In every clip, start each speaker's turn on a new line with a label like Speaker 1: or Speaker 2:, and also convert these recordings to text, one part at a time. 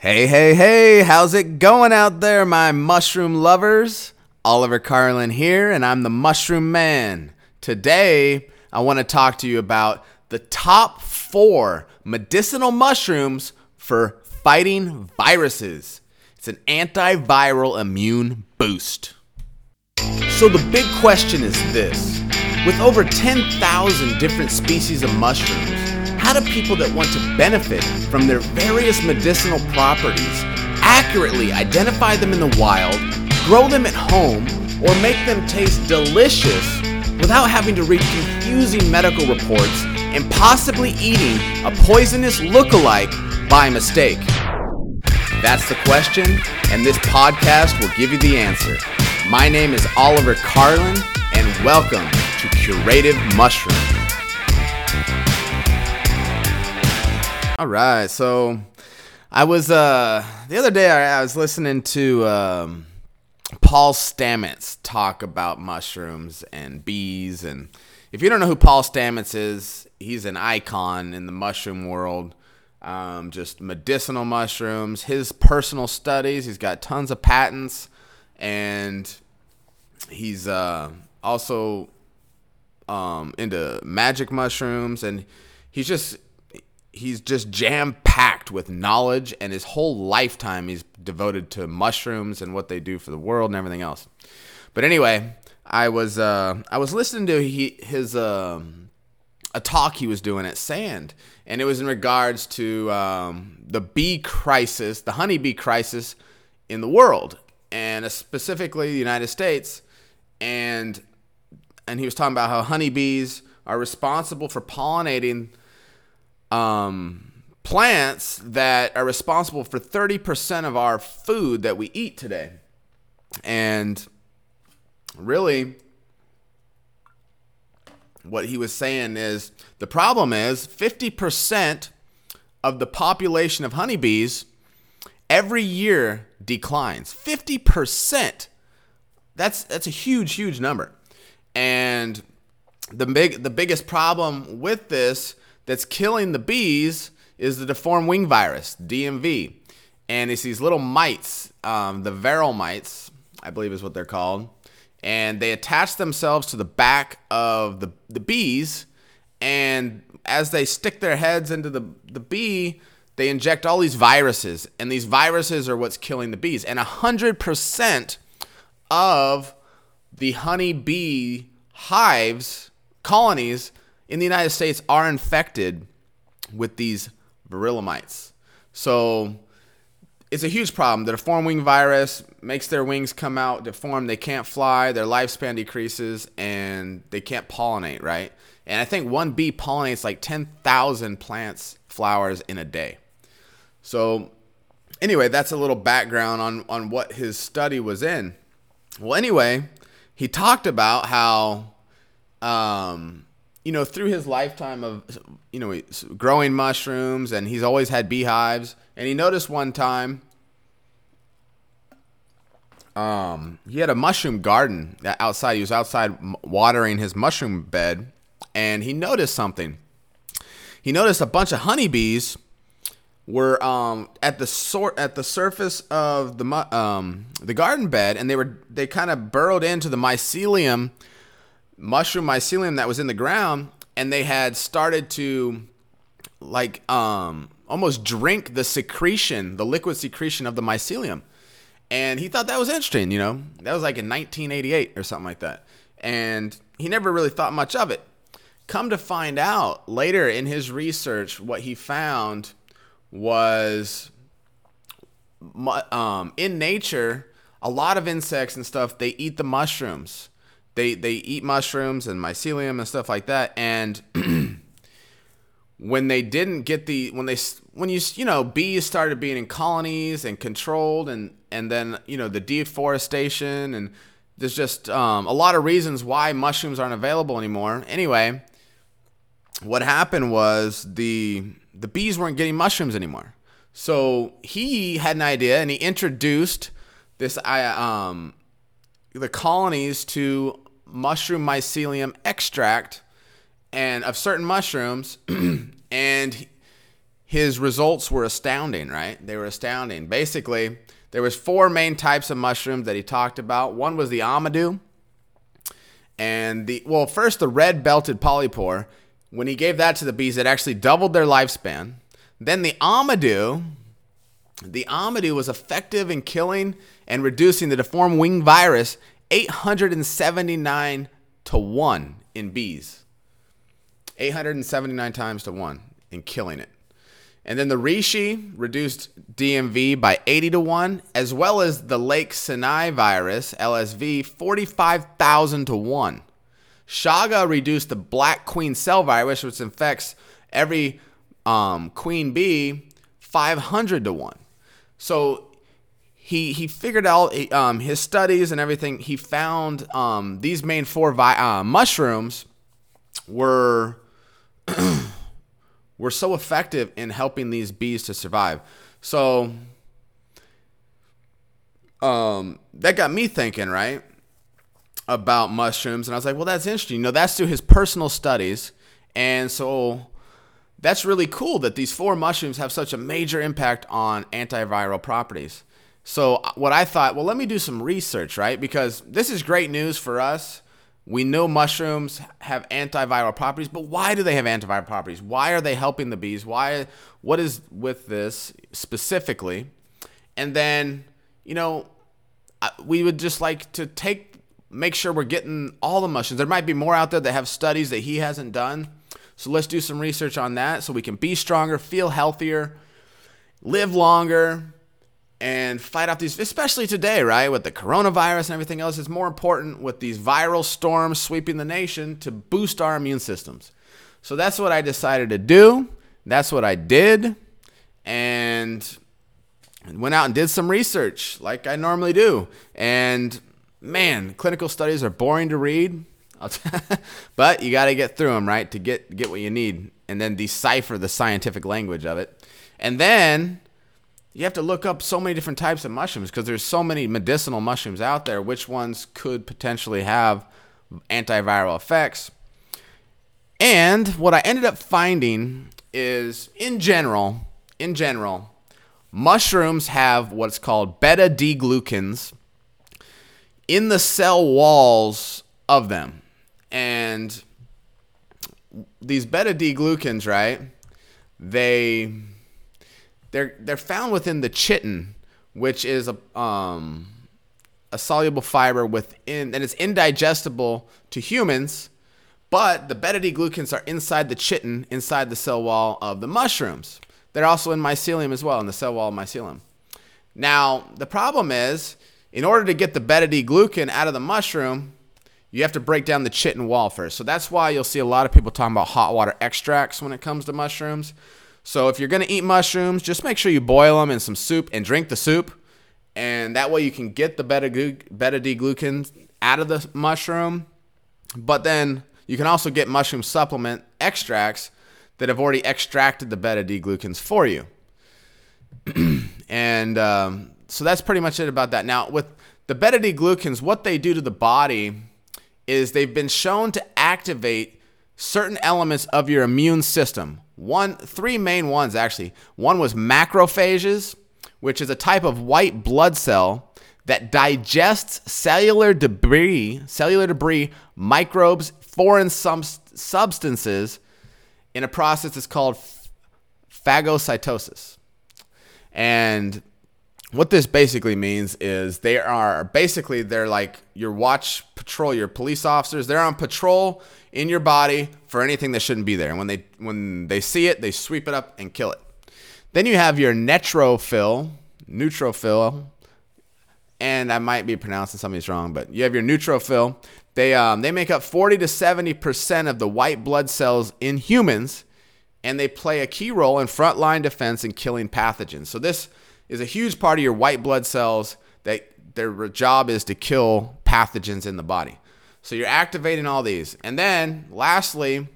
Speaker 1: Hey, hey, hey, how's it going out there, my mushroom lovers? Oliver Carlin here, and I'm the Mushroom Man. Today, I want to talk to you about the top four medicinal mushrooms for fighting viruses. It's an antiviral immune boost. So, the big question is this with over 10,000 different species of mushrooms, how do people that want to benefit from their various medicinal properties accurately identify them in the wild, grow them at home, or make them taste delicious without having to read confusing medical reports and possibly eating a poisonous look-alike by mistake? That's the question, and this podcast will give you the answer. My name is Oliver Carlin, and welcome to Curative Mushroom. All right, so I was uh the other day I, I was listening to um, Paul Stamets talk about mushrooms and bees, and if you don't know who Paul Stamets is, he's an icon in the mushroom world. Um, just medicinal mushrooms, his personal studies. He's got tons of patents, and he's uh, also um, into magic mushrooms, and he's just he's just jam packed with knowledge, and his whole lifetime he's devoted to mushrooms and what they do for the world and everything else. But anyway, I was uh, I was listening to he, his um, a talk he was doing at Sand, and it was in regards to um, the bee crisis, the honeybee crisis in the world, and specifically the United States, and and he was talking about how honeybees are responsible for pollinating um, plants that are responsible for 30% of our food that we eat today. And really, what he was saying is the problem is 50% of the population of honeybees every year declines. 50%. That's that's a huge huge number. And the big the biggest problem with this that's killing the bees is the deformed wing virus, DMV. And it's these little mites, um, the varroa mites, I believe is what they're called. And they attach themselves to the back of the, the bees. And as they stick their heads into the, the bee, they inject all these viruses. And these viruses are what's killing the bees. And 100% of the honey bee hives, colonies in the United States are infected with these varroa mites. So it's a huge problem. The deformed wing virus makes their wings come out deformed. They can't fly, their lifespan decreases, and they can't pollinate, right? And I think one bee pollinates like 10,000 plants, flowers in a day. So, anyway, that's a little background on, on what his study was in. Well, anyway, he talked about how um, you know, through his lifetime of, you know, growing mushrooms, and he's always had beehives. And he noticed one time, um, he had a mushroom garden outside. He was outside watering his mushroom bed, and he noticed something. He noticed a bunch of honeybees were um, at the sort at the surface of the um, the garden bed, and they were they kind of burrowed into the mycelium mushroom mycelium that was in the ground and they had started to like um almost drink the secretion, the liquid secretion of the mycelium. And he thought that was interesting, you know. That was like in 1988 or something like that. And he never really thought much of it. Come to find out later in his research, what he found was um, in nature, a lot of insects and stuff, they eat the mushrooms they they eat mushrooms and mycelium and stuff like that and when they didn't get the when they when you you know bees started being in colonies and controlled and and then you know the deforestation and there's just um, a lot of reasons why mushrooms aren't available anymore. Anyway what happened was the the bees weren't getting mushrooms anymore. So he had an idea and he introduced this um the colonies to mushroom mycelium extract and of certain mushrooms and his results were astounding, right? They were astounding. Basically, there was four main types of mushrooms that he talked about. One was the amadou, and the well, first the red belted polypore. When he gave that to the bees, it actually doubled their lifespan. Then the amadou, the amadou was effective in killing and reducing the deformed wing virus 879 to 1 in bees. 879 times to 1 in killing it. And then the Reishi reduced DMV by 80 to 1, as well as the Lake Sinai virus, LSV, 45,000 to 1. Chaga reduced the Black Queen Cell virus, which infects every um, queen bee, 500 to 1. So he, he figured out um, his studies and everything. He found um, these main four vi- uh, mushrooms were were so effective in helping these bees to survive. So um, that got me thinking, right, about mushrooms. And I was like, well, that's interesting. You know, that's through his personal studies. And so that's really cool that these four mushrooms have such a major impact on antiviral properties. So, uh, what I thought, well, let me do some research, right? Because this is great news for us we know mushrooms have antiviral properties, but why do they have antiviral properties? Why are they helping the bees? Why what is with this specifically? And then, you know, we would just like to take make sure we're getting all the mushrooms. There might be more out there that have studies that he hasn't done. So let's do some research on that so we can be stronger, feel healthier, live longer, and fight off these, especially today, right? With the coronavirus and everything else, it's more important with these viral storms sweeping the nation to boost our immune systems. So that's what I decided to do. That's what I did. And went out and did some research like I normally do. And man, clinical studies are boring to read. but you got to get through them, right? To get get what you need and then decipher the scientific language of it. And then you have to look up so many different types of mushrooms because there's so many medicinal mushrooms out there. Which ones could potentially have antiviral effects? And what I ended up finding is, in general, in general, mushrooms have what's called beta D glucans in the cell walls of them, and these beta D glucans, right? They they're they're found within the chitin, which is a um, a soluble fiber within, and it's indigestible to humans. But the beta D glucans are inside the chitin, inside the cell wall of the mushrooms. They're also in mycelium as well, in the cell wall of mycelium. Now, the problem is, in order to get the beta D glucan out of the mushroom, you have to break down the chitin wall first. So that's why you'll see a lot of people talking about hot water extracts when it comes to mushrooms. So if you're going to eat mushrooms, just make sure you boil them in some soup and drink the soup. And that way you can get the beta, beta D glucan out of the mushroom. But then you can also get mushroom supplement extracts that have already extracted the beta D glucans for you. and um, so that's pretty much it about that. Now, with the beta D glucans, what they do to the body is they've been shown to activate certain elements of your immune system. One, three main ones actually. One was macrophages, which is a type of white blood cell that digests cellular debris, cellular debris, microbes, foreign sub- substances in a process that's called phagocytosis. And what this basically means is they are basically they're like your watch patrol, your police officers. They're on patrol in your body for anything that shouldn't be there. And when they when they see it, they sweep it up and kill it. Then you have your neutrophil, neutrophil, and I might be pronouncing some of these wrong, but you have your neutrophil. They um, they make up 40 to 70 percent of the white blood cells in humans, and they play a key role in frontline defense and killing pathogens. So this is a huge part of your white blood cells that their job is to kill pathogens in the body. So you're activating all these. And then lastly,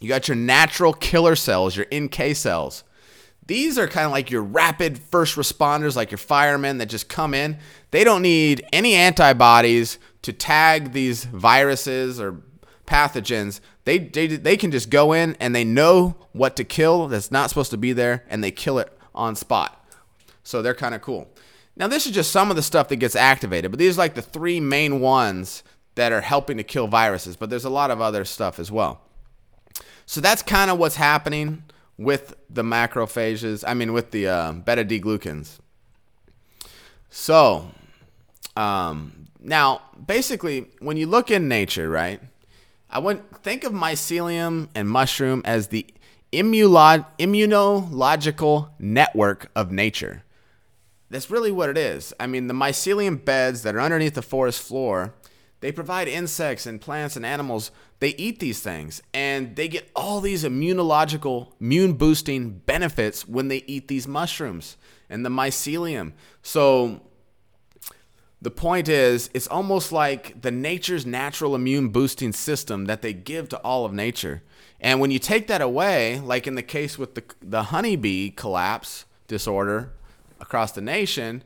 Speaker 1: you got your natural killer cells, your NK cells. These are kind of like your rapid first responders, like your firemen that just come in. They don't need any antibodies to tag these viruses or pathogens, they, they they can just go in and they know what to kill that's not supposed to be there, and they kill it on spot. So they're kind of cool. Now this is just some of the stuff that gets activated, but these are like the three main ones that are helping to kill viruses. But there's a lot of other stuff as well. So that's kind of what's happening with the macrophages. I mean, with the uh, beta D glucans. So um, now, basically, when you look in nature, right? I would think of mycelium and mushroom as the immunological network of nature. That's really what it is. I mean, the mycelium beds that are underneath the forest floor, they provide insects and plants and animals. They eat these things and they get all these immunological, immune boosting benefits when they eat these mushrooms and the mycelium. So, the point is, it's almost like the nature's natural immune boosting system that they give to all of nature. And when you take that away, like in the case with the, the honeybee collapse disorder across the nation,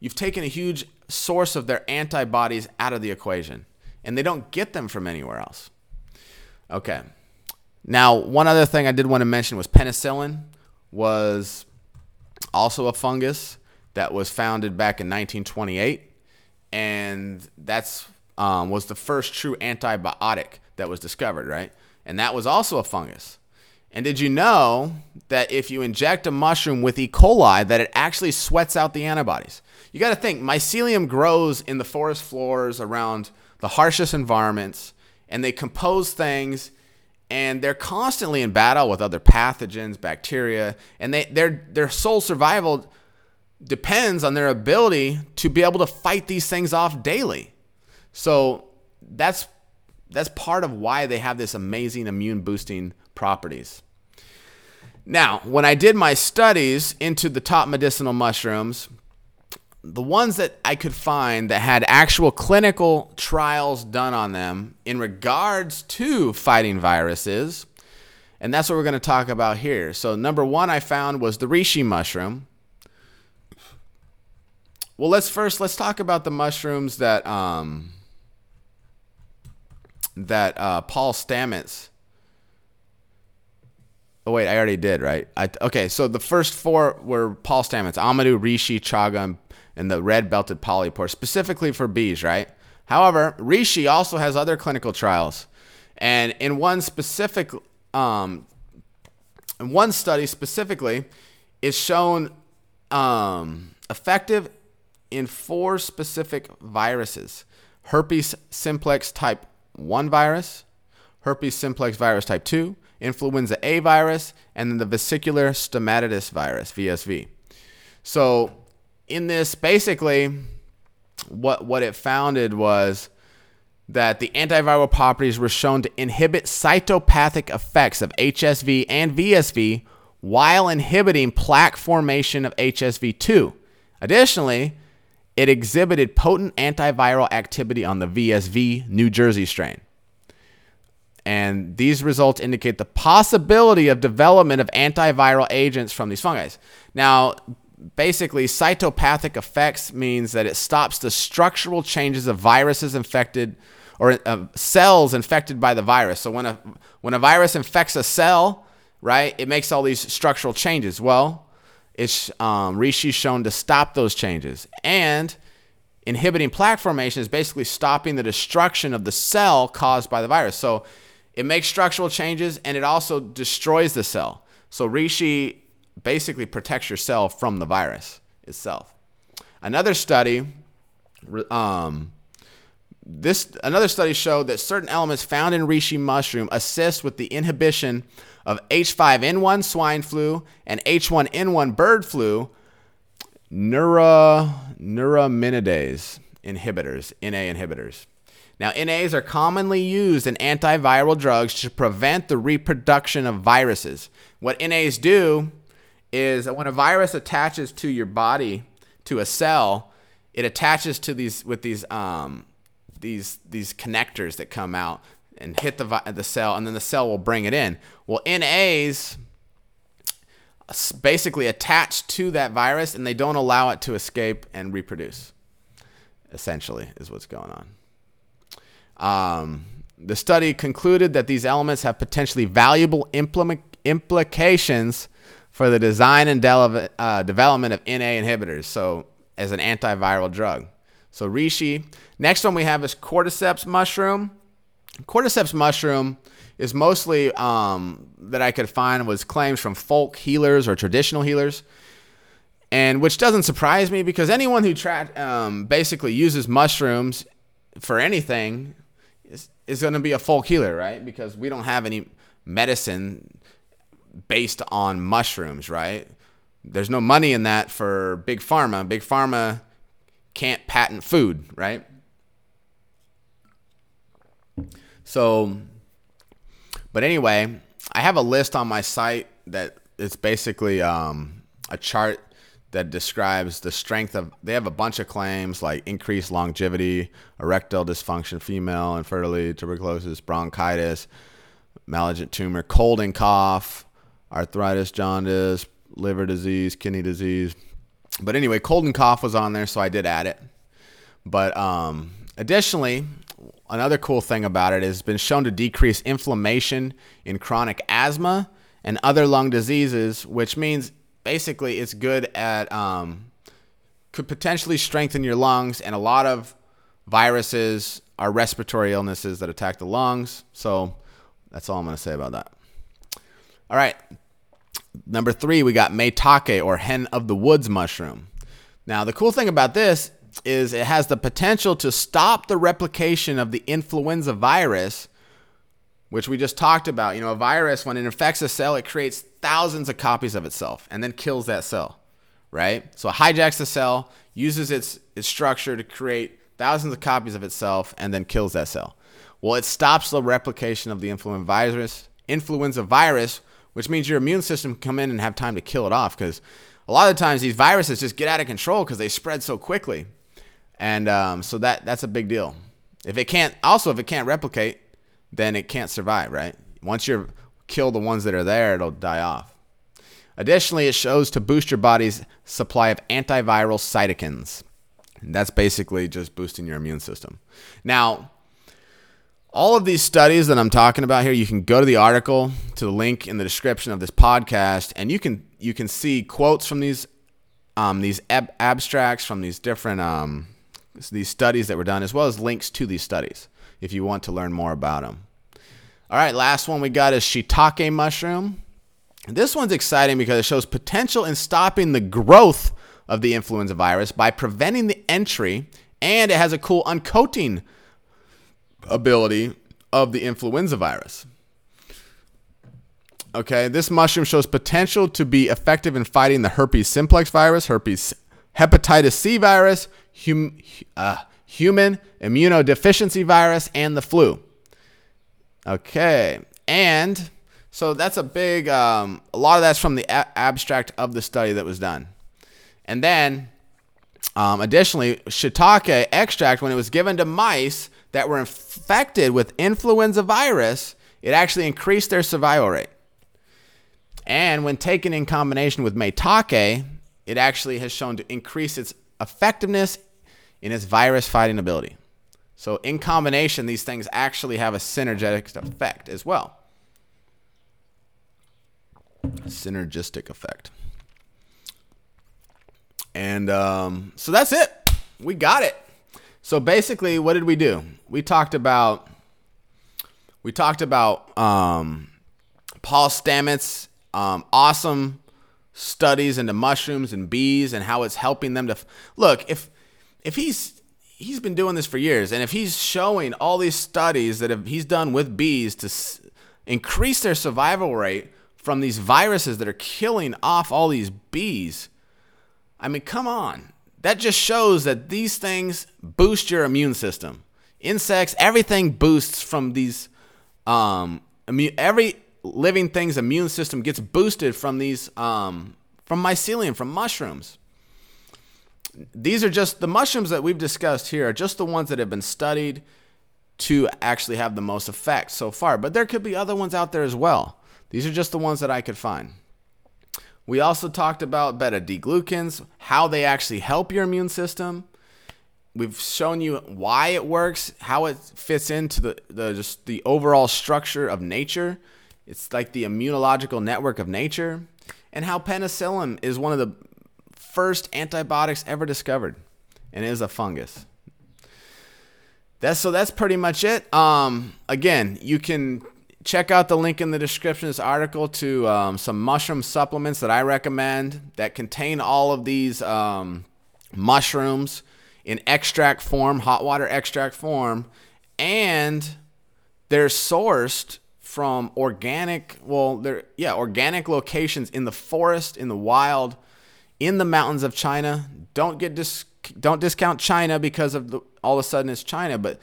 Speaker 1: you've taken a huge source of their antibodies out of the equation. And they don't get them from anywhere else. Okay. Now, one other thing I did want to mention was penicillin was also a fungus that was founded back in 1928 and that's um, was the first true antibiotic that was discovered, right? And that was also a fungus. And did you know that if you inject a mushroom with E. coli, that it actually sweats out the antibodies? You got to think mycelium grows in the forest floors around the harshest environments, and they compose things, and they're constantly in battle with other pathogens, bacteria, and they their their sole survival depends on their ability to be able to fight these things off daily. So that's that's part of why they have this amazing immune boosting properties. Now, when I did my studies into the top medicinal mushrooms, the ones that I could find that had actual clinical trials done on them in regards to fighting viruses, and that's what we're going to talk about here. So, number one I found was the reishi mushroom. Well, let's first let's talk about the mushrooms that um that uh, Paul Stamets. Oh wait, I already did, right? I, okay, so the first four were Paul Stamets, Amadou, Reishi, Chaga, and the red belted polypore, specifically for bees, right? However, Reishi also has other clinical trials, and in one specific, um, in one study specifically, it's shown um, effective in four specific viruses herpes simplex type 1 virus, herpes simplex virus type 2, influenza A virus, and then the vesicular stomatitis virus, VSV. So, in this, basically, what, what it founded was that the antiviral properties were shown to inhibit cytopathic effects of HSV and VSV while inhibiting plaque formation of HSV2. Additionally, it exhibited potent antiviral activity on the VSV New Jersey strain. And these results indicate the possibility of development of antiviral agents from these fungi. Now, basically, cytopathic effects means that it stops the structural changes of viruses infected or uh, cells infected by the virus. So when a when a virus infects a cell, right, it makes all these structural changes. Well, it's um, shown to stop those changes. And inhibiting plaque formation is basically stopping the destruction of the cell caused by the virus. So it makes structural changes and it also destroys the cell. So Reishi basically protects your cell from the virus itself. Another study, um, this another study showed that certain elements found in reishi mushroom assist with the inhibition of H5N1 swine flu and H1N1 bird flu neura, neuraminidase inhibitors, NA inhibitors. Now, NAs are commonly used in antiviral drugs to prevent the reproduction of viruses. What NAs do is when a virus attaches to your body, to a cell, it attaches to these with these um, these these connectors that come out and hit the the cell, and then the cell will bring it in. Well, NAs basically attach to that virus, and they don't allow it to escape and reproduce. Essentially, is what's going on. Um, the study concluded that these elements have potentially valuable implement, implications for the design and de- uh, development of NA inhibitors, so as an antiviral drug. So reishi. Next one we have is cordyceps mushroom. Cordyceps mushroom is mostly um, that I could find was claims from folk healers or traditional healers, and which doesn't surprise me because anyone who tra- um, basically uses mushrooms for anything is, going to be a folk healer, right? Because we don't have any medicine based on mushrooms, right? There's no money in that for big pharma. Big pharma can't patent food, right? So, but anyway, I have a list on my site that it's basically um, a chart that describes the strength of. They have a bunch of claims like increased longevity, erectile dysfunction, female infertility, tuberculosis, bronchitis, malignant tumor, cold and cough, arthritis, jaundice, liver disease, kidney disease, but anyway, cold and cough was on there, so I did add it. But um, additionally, another cool thing about it is it's been shown to decrease inflammation in chronic asthma and other lung diseases, which means basically it's good at um, could potentially strengthen your lungs, and a lot of viruses are respiratory illnesses that attack the lungs. So that's all I'm going to say about that. All right, Number three, we got maitake or hen of the woods mushroom. Now, the cool thing about this is it has the potential to stop the replication of the influenza virus, which we just talked about. You know, a virus, when it infects a cell, it creates thousands of copies of itself and then kills that cell, right? So it hijacks the cell, uses its, its structure to create thousands of copies of itself, and then kills that cell. Well, it stops the replication of the influenza virus, influenza virus, which means your immune system can come in and have time to kill it off because a lot of the times these viruses just get out of control because they spread so quickly and um, so that that's a big deal if it can't also if it can't replicate then it can't survive right once you kill the ones that are there it'll die off. Additionally it shows to boost your body's supply of antiviral cytokines. And that's basically just boosting your immune system. Now all of these studies that I'm talking about here, you can go to the article to the link in the description of this podcast, and you can you can see quotes from these um, these ab- abstracts from these different um, these studies that were done, as well as links to these studies if you want to learn more about them. All right, last one we got is shiitake mushroom. This one's exciting because it shows potential in stopping the growth of the influenza virus by preventing the entry, and it has a cool uncoating ability of the influenza virus. Okay, this mushroom shows potential to be effective in fighting the herpes simplex virus, herpes hepatitis C virus, hum, uh, human immunodeficiency virus, and the flu. Okay, and so that's a big, um, a lot of that's from the a- abstract of the study that was done. And then, um, additionally, shiitake extract, when it was given to mice, that were infected with influenza virus, it actually increased their survival rate. And when taken in combination with maitake, it actually has shown to increase its effectiveness in its virus fighting ability. So, in combination, these things actually have a synergetic effect as well. Synergistic effect. And um, so that's it. We got it. So basically, what did we do? We talked about we talked about um, Paul Stamets' um, awesome studies into mushrooms and bees and how it's helping them to f- look. If if he's he's been doing this for years, and if he's showing all these studies that have, he's done with bees to s- increase their survival rate from these viruses that are killing off all these bees, I mean, come on that just shows that these things boost your immune system. Insects, everything boosts from these. Um, every living thing's immune system gets boosted from these, um, from mycelium, from mushrooms. These are just the mushrooms that we've discussed here are just the ones that have been studied to actually have the most effect so far. But there could be other ones out there as well. These are just the ones that I could find. We also talked about beta glucans, how they actually help your immune system. we've shown you why it works, how it fits into the, the just the overall structure of nature. It's like the immunological network of nature, and how penicillin is one of the first antibiotics ever discovered, and it is a fungus. That's so that's pretty much it. Um, again, you can check out the link in the description of this article to um, some mushroom supplements that I recommend that contain all of these um, mushrooms in extract form, hot water extract form, and they're sourced from organic, well, they're yeah, organic locations in the forest, in the wild, in the mountains of China. Don't get dis- don't discount China because of the, all of a sudden it's China, but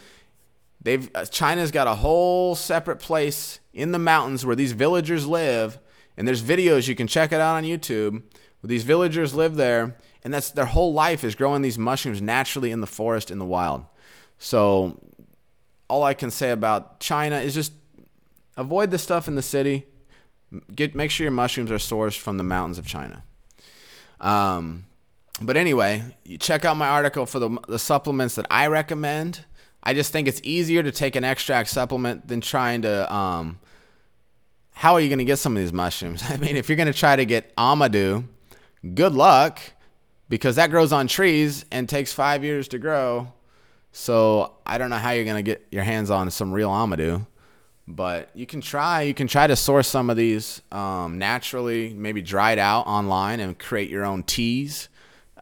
Speaker 1: they've uh, China's got a whole separate place in the mountains where these villagers live, and there's videos you can check it out on YouTube. Where these villagers live there and that's their whole life is growing these mushrooms naturally in the forest in the wild. So all I can say about China is just avoid the stuff in the city. Get make sure your mushrooms are sourced from the mountains of China. Um, but anyway, you check out my article for the, the supplements that I recommend. I just think it's easier to take an extract supplement than trying to. Um, how are you going to get some of these mushrooms? I mean, if you're going to try to get Amadou, good luck because that grows on trees and takes five years to grow. So I don't know how you're gonna get your hands on some real Amadou, but you can try. You can try to source some of these um, naturally, maybe dried out online, and create your own teas.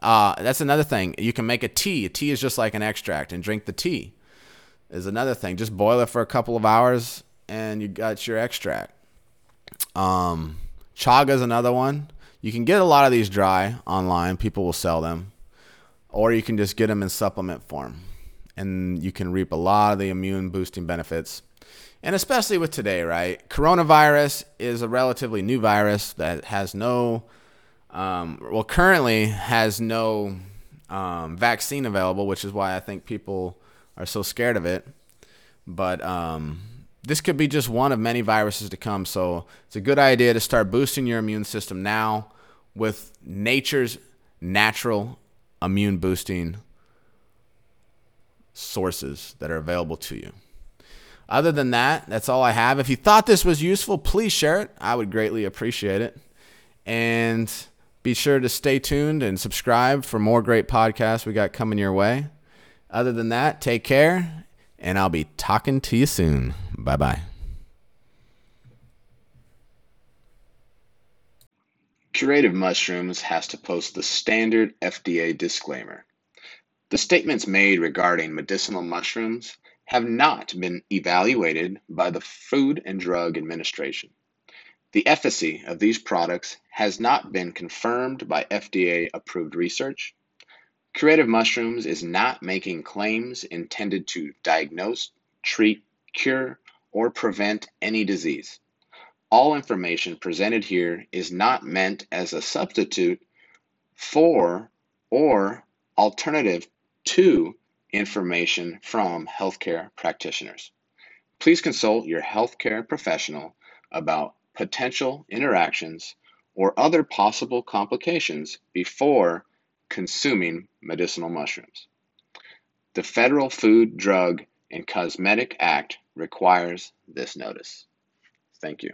Speaker 1: Uh, that's another thing. You can make a tea. A tea is just like an extract, and drink the tea. Is another thing. Just boil it for a couple of hours, and you got your extract. Um, chaga is another one. You can get a lot of these dry online. People will sell them. Or you can just get them in supplement form. And you can reap a lot of the immune boosting benefits. And especially with today, right? Coronavirus is a relatively new virus that has no, um, well, currently has no um, vaccine available, which is why I think people are so scared of it. But um, this could be just one of many viruses to come. So it's a good idea to start boosting your immune system now with nature's natural immune boosting sources that are available to you. Other than that, that's all I have. If you thought this was useful, please share it. I would greatly appreciate it. And be sure to stay tuned and subscribe for more great podcasts we got coming your way. Other than that, take care, and I'll be talking to you soon. Bye bye.
Speaker 2: Curative Mushrooms has to post the standard FDA disclaimer. The statements made regarding medicinal mushrooms have not been evaluated by the Food and Drug Administration. The efficacy of these products has not been confirmed by FDA approved research. Curative Mushrooms is not making claims intended to diagnose, treat, cure, or prevent any disease. All information presented here is not meant as a substitute for or alternative to information from healthcare practitioners. Please consult your healthcare professional about potential interactions or other possible complications before consuming medicinal mushrooms. The Federal Food, Drug, and Cosmetic Act requires this notice. Thank you.